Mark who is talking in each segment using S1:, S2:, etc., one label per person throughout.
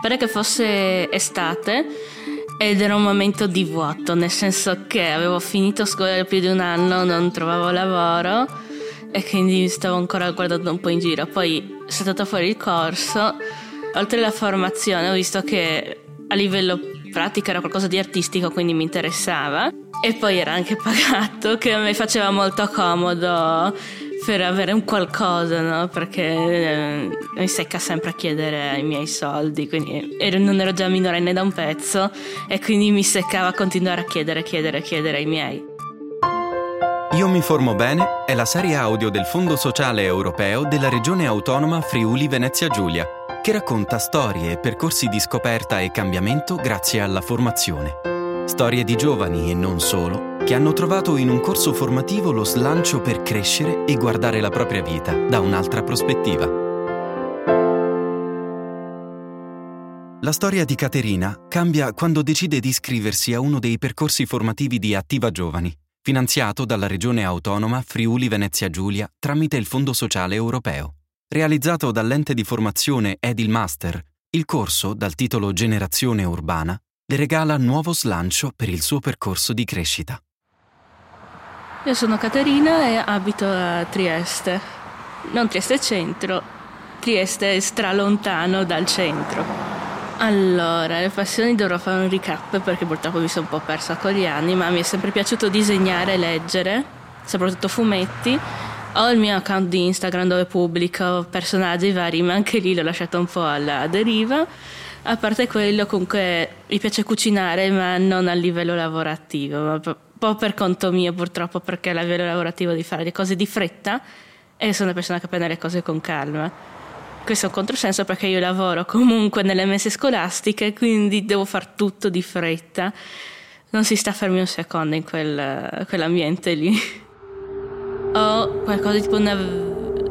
S1: Pare che fosse estate ed era un momento di vuoto, nel senso che avevo finito scuola da più di un anno, non trovavo lavoro e quindi stavo ancora guardando un po' in giro. Poi sono saltato fuori il corso, oltre alla formazione ho visto che a livello pratico era qualcosa di artistico, quindi mi interessava e poi era anche pagato, che mi faceva molto comodo per avere un qualcosa, no? Perché eh, mi secca sempre a chiedere i miei soldi, quindi ero, non ero già minorenne da un pezzo e quindi mi seccava continuare a chiedere, chiedere, chiedere ai miei.
S2: Io mi formo bene è la serie audio del Fondo Sociale Europeo della Regione Autonoma Friuli Venezia Giulia, che racconta storie e percorsi di scoperta e cambiamento grazie alla formazione. Storie di giovani e non solo che hanno trovato in un corso formativo lo slancio per crescere e guardare la propria vita da un'altra prospettiva. La storia di Caterina cambia quando decide di iscriversi a uno dei percorsi formativi di Attiva Giovani, finanziato dalla Regione Autonoma Friuli Venezia Giulia tramite il Fondo Sociale Europeo. Realizzato dall'ente di formazione Edil Master, il corso, dal titolo Generazione Urbana, le regala nuovo slancio per il suo percorso di crescita.
S1: Io sono Caterina e abito a Trieste. Non Trieste centro, Trieste è stralontano dal centro. Allora, le passioni dovrò fare un recap perché purtroppo mi sono un po' persa con gli anni, ma mi è sempre piaciuto disegnare e leggere, soprattutto fumetti. Ho il mio account di Instagram dove pubblico personaggi vari, ma anche lì l'ho lasciato un po' alla deriva. A parte quello, comunque mi piace cucinare, ma non a livello lavorativo, po' per conto mio purtroppo, perché a livello lavorativo di fare le cose di fretta e sono una persona che prende le cose con calma. Questo è un controsenso perché io lavoro comunque nelle messe scolastiche, quindi devo fare tutto di fretta. Non si sta fermi un secondo in quel, quell'ambiente lì. Ho qualcosa tipo una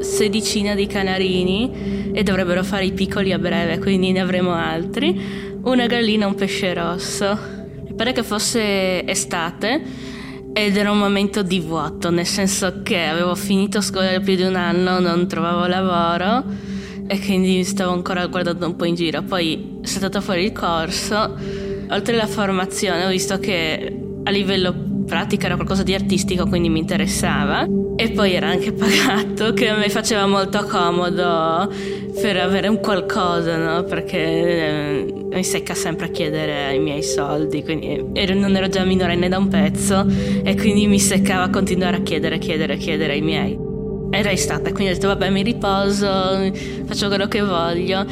S1: sedicina di canarini e dovrebbero fare i piccoli a breve, quindi ne avremo altri. Una gallina e un pesce rosso. Pare che fosse estate ed era un momento di vuoto, nel senso che avevo finito scuola da più di un anno, non trovavo lavoro e quindi stavo ancora guardando un po' in giro. Poi sono saltato fuori il corso, oltre alla formazione ho visto che a livello pratica era qualcosa di artistico, quindi mi interessava. E poi era anche pagato, che mi faceva molto comodo per avere un qualcosa, no? Perché eh, mi secca sempre a chiedere i miei soldi, quindi ero, non ero già minorenne da un pezzo e quindi mi seccava continuare a chiedere, chiedere, chiedere ai miei. Era estate, quindi ho detto vabbè mi riposo, faccio quello che voglio.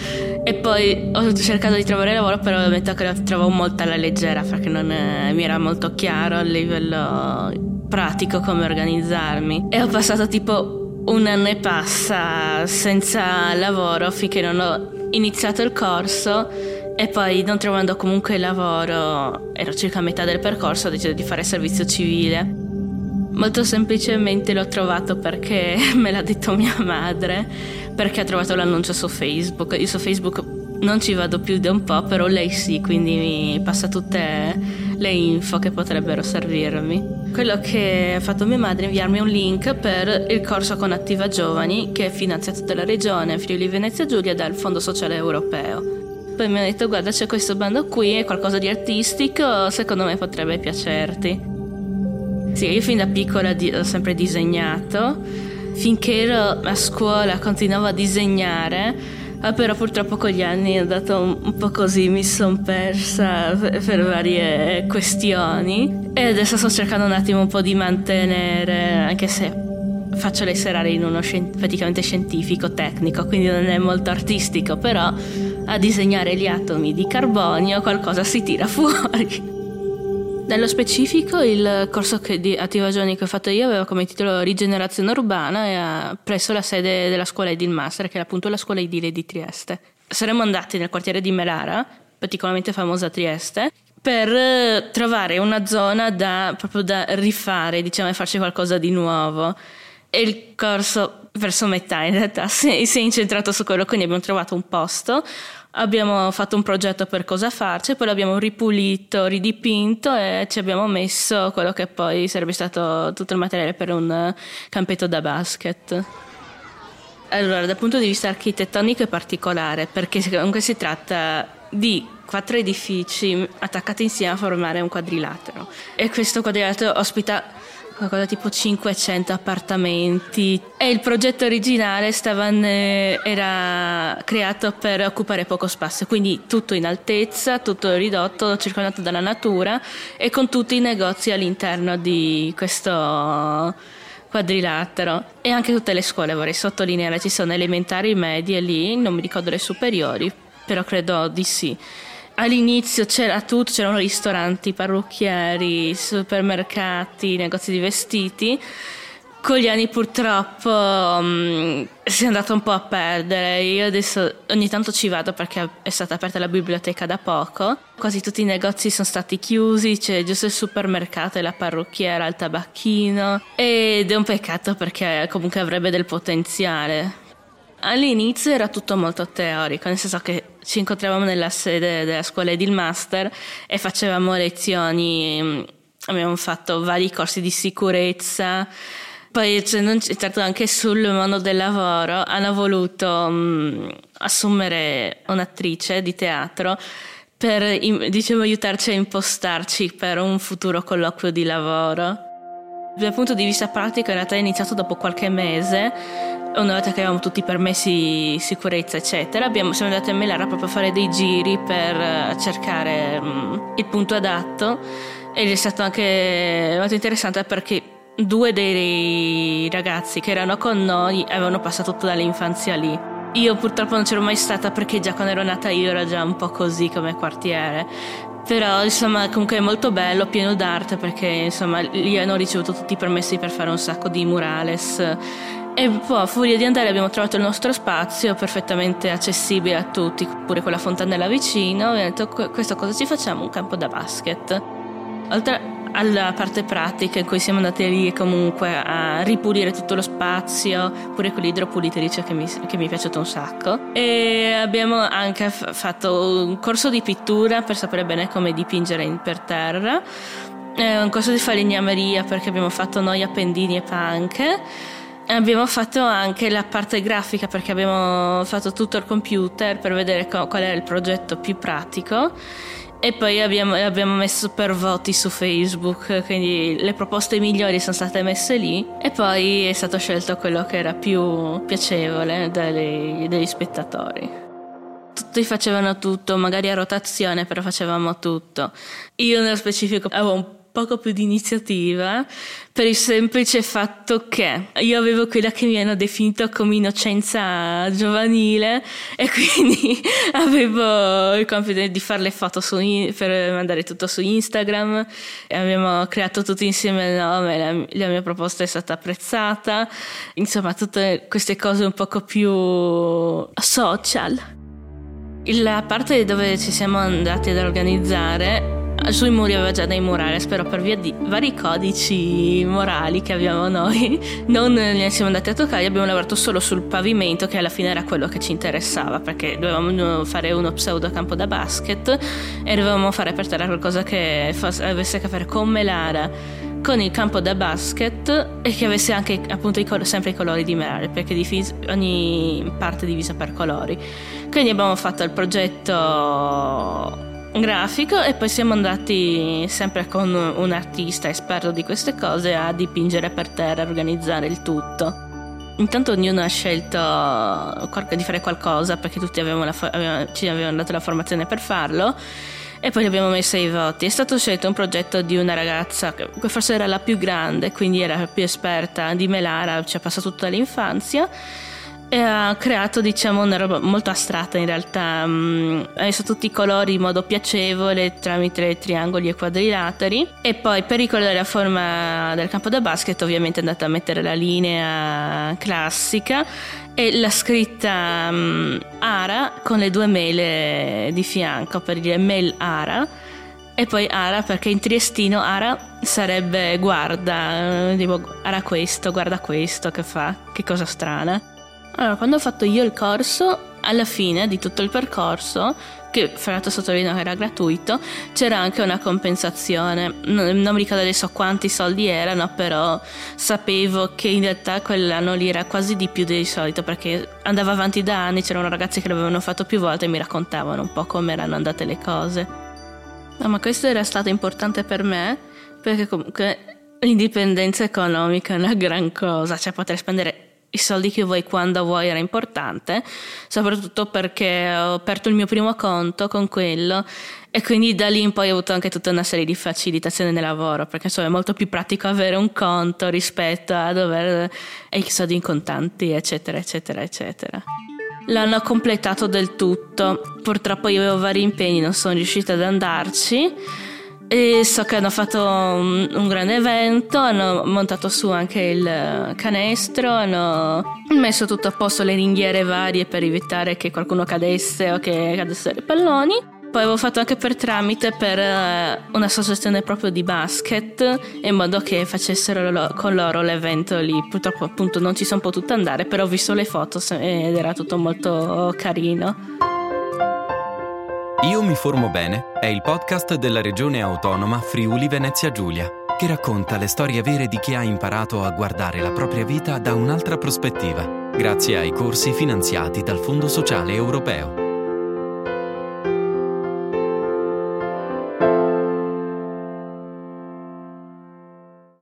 S1: E poi ho cercato di trovare lavoro però ovviamente che lo trovavo molto alla leggera perché non è, mi era molto chiaro a livello pratico come organizzarmi. E ho passato tipo un anno e passa senza lavoro finché non ho iniziato il corso e poi non trovando comunque lavoro, ero circa a metà del percorso, ho deciso di fare servizio civile Molto semplicemente l'ho trovato perché me l'ha detto mia madre, perché ha trovato l'annuncio su Facebook. Io su Facebook non ci vado più da un po', però lei sì, quindi mi passa tutte le info che potrebbero servirmi. Quello che ha fatto mia madre è inviarmi un link per il corso con Attiva Giovani, che è finanziato dalla regione Friuli Venezia Giulia dal Fondo Sociale Europeo. Poi mi ha detto guarda c'è questo bando qui, è qualcosa di artistico, secondo me potrebbe piacerti. Sì, io fin da piccola ho sempre disegnato, finché ero a scuola continuavo a disegnare, ah, però purtroppo con gli anni è dato un, po' così, mi sono persa per varie questioni e adesso sto cercando un attimo un po' di mantenere, anche se faccio le serali in uno scien- praticamente scientifico, tecnico, quindi non è molto artistico, però a disegnare gli atomi di carbonio qualcosa si tira fuori. Nello specifico il corso di Attiva Giovani che ho fatto io aveva come titolo Rigenerazione Urbana presso la sede della scuola Edil Master, che è appunto la scuola edile di Trieste. Saremmo andati nel quartiere di Melara, particolarmente famosa Trieste, per eh, trovare una zona da, proprio da rifare, diciamo, e farci qualcosa di nuovo. E il corso, verso metà in realtà, si, si è incentrato su quello, quindi abbiamo trovato un posto abbiamo fatto un progetto per cosa farci, poi l'abbiamo ripulito, ridipinto e ci abbiamo messo quello che poi sarebbe stato tutto il materiale per un campetto da basket. Allora, dal punto di vista architettonico è particolare perché comunque si tratta di quattro edifici attaccati insieme a formare un quadrilatero e questo quadrilatero ospita qualcosa tipo 500 appartamenti e il progetto originale ne, era creato per occupare poco spazio, quindi tutto in altezza, tutto ridotto, circondato dalla natura e con tutti i negozi all'interno di questo quadrilatero e anche tutte le scuole, vorrei sottolineare, ci sono elementari, medie lì, non mi ricordo le superiori, però credo di sì. All'inizio c'era tutto, c'erano ristoranti, parrucchieri, supermercati, negozi di vestiti. Con gli anni purtroppo um, si è andato un po' a perdere. Io adesso ogni tanto ci vado perché è stata aperta la biblioteca da poco. Quasi tutti i negozi sono stati chiusi, c'è giusto il supermercato e la parrucchiera, il tabacchino. Ed è un peccato perché comunque avrebbe del potenziale. All'inizio era tutto molto teorico, nel senso che ci incontravamo nella sede della scuola Edilmaster e facevamo lezioni, mm, abbiamo fatto vari corsi di sicurezza, poi certo anche sul mondo del lavoro hanno voluto um, assumere un'attrice di teatro per diciamo, aiutarci a impostarci per un futuro colloquio di lavoro. Dal punto di vista pratico in realtà è iniziato dopo qualche mese una volta che avevamo tutti i permessi sicurezza eccetera. Abbiamo, siamo andati a Melara proprio a fare dei giri per eh, cercare um, il punto adatto. Ed è stato anche molto interessante perché due dei ragazzi che erano con noi avevano passato tutta l'infanzia lì. Io purtroppo non c'ero mai stata perché già quando ero nata io ero già un po' così come quartiere però insomma comunque è molto bello, pieno d'arte perché insomma lì hanno ricevuto tutti i permessi per fare un sacco di murales e poi a furia di andare abbiamo trovato il nostro spazio perfettamente accessibile a tutti, pure con la fontanella vicino. Abbiamo detto questo cosa ci facciamo? Un campo da basket. Oltre alla parte pratica in cui siamo andati lì comunque a ripulire tutto lo spazio, pure con l'idropulitrice che mi, che mi è piaciuto un sacco. E abbiamo anche fatto un corso di pittura per sapere bene come dipingere per terra, un corso di falegnameria perché abbiamo fatto noi appendini e panche. Abbiamo fatto anche la parte grafica perché abbiamo fatto tutto il computer per vedere co- qual era il progetto più pratico e poi abbiamo, abbiamo, messo per voti su Facebook, quindi le proposte migliori sono state messe lì e poi è stato scelto quello che era più piacevole dagli, degli spettatori. Tutti facevano tutto, magari a rotazione, però facevamo tutto. Io nello specifico avevo un poco più di iniziativa per il semplice fatto che io avevo quella che mi hanno definito come innocenza giovanile e quindi avevo il compito di fare le foto su, per mandare tutto su Instagram e abbiamo creato tutto insieme il nome, la, la mia proposta è stata apprezzata, insomma tutte queste cose un poco più social. La parte dove ci siamo andati ad organizzare sui muri aveva già dei murales, però per via di vari codici morali che abbiamo noi, non ne siamo andati a toccare, abbiamo lavorato solo sul pavimento, che alla fine era quello che ci interessava, perché dovevamo fare uno pseudo campo da basket e dovevamo fare per terra qualcosa che fosse, avesse a che fare con Melara con il campo da basket e che avesse anche appunto i col- sempre i colori di Melara perché divisa, ogni parte è divisa per colori. Quindi abbiamo fatto il progetto grafico e poi siamo andati sempre con un artista esperto di queste cose a dipingere per terra, organizzare il tutto. Intanto ognuno ha scelto di fare qualcosa perché tutti avevamo fo- avevamo, ci avevano dato la formazione per farlo e poi abbiamo messo i voti. È stato scelto un progetto di una ragazza che forse era la più grande, quindi era più esperta di Melara, ci ha passato tutta l'infanzia e ha creato diciamo una roba molto astratta in realtà mm, ha messo tutti i colori in modo piacevole tramite triangoli e quadrilateri e poi per ricordare la forma del campo da basket ovviamente è andata a mettere la linea classica e la scritta um, Ara con le due mele di fianco per dire Mel Ara e poi Ara perché in triestino Ara sarebbe guarda, tipo Ara questo, guarda questo che fa, che cosa strana. Allora, quando ho fatto io il corso, alla fine di tutto il percorso che fra l'altro sottolineo che era gratuito, c'era anche una compensazione. Non, non mi ricordo adesso quanti soldi erano, però sapevo che in realtà quell'anno lì era quasi di più del solito perché andava avanti da anni, c'erano ragazzi che l'avevano fatto più volte e mi raccontavano un po' come erano andate le cose. No, ma questo era stato importante per me perché comunque l'indipendenza economica è una gran cosa, cioè poter spendere i soldi che vuoi quando vuoi era importante, soprattutto perché ho aperto il mio primo conto con quello e quindi da lì in poi ho avuto anche tutta una serie di facilitazioni nel lavoro, perché insomma è molto più pratico avere un conto rispetto a dover e i soldi in contanti, eccetera, eccetera, eccetera. L'hanno completato del tutto, purtroppo io avevo vari impegni, non sono riuscita ad andarci e so che hanno fatto un, un, grande evento, hanno montato su anche il canestro, hanno messo tutto a posto le ringhiere varie per evitare che qualcuno cadesse o che cadessero i palloni. Poi avevo fatto anche per tramite per uh, un'associazione proprio di basket in modo che facessero lo, con loro l'evento lì. Purtroppo appunto non ci sono potuta andare, però ho visto le foto ed era tutto molto carino.
S2: Io mi formo bene è il podcast della regione autonoma Friuli Venezia Giulia, che racconta le storie vere di chi ha imparato a guardare la propria vita da un'altra prospettiva, grazie ai corsi finanziati dal Fondo Sociale Europeo.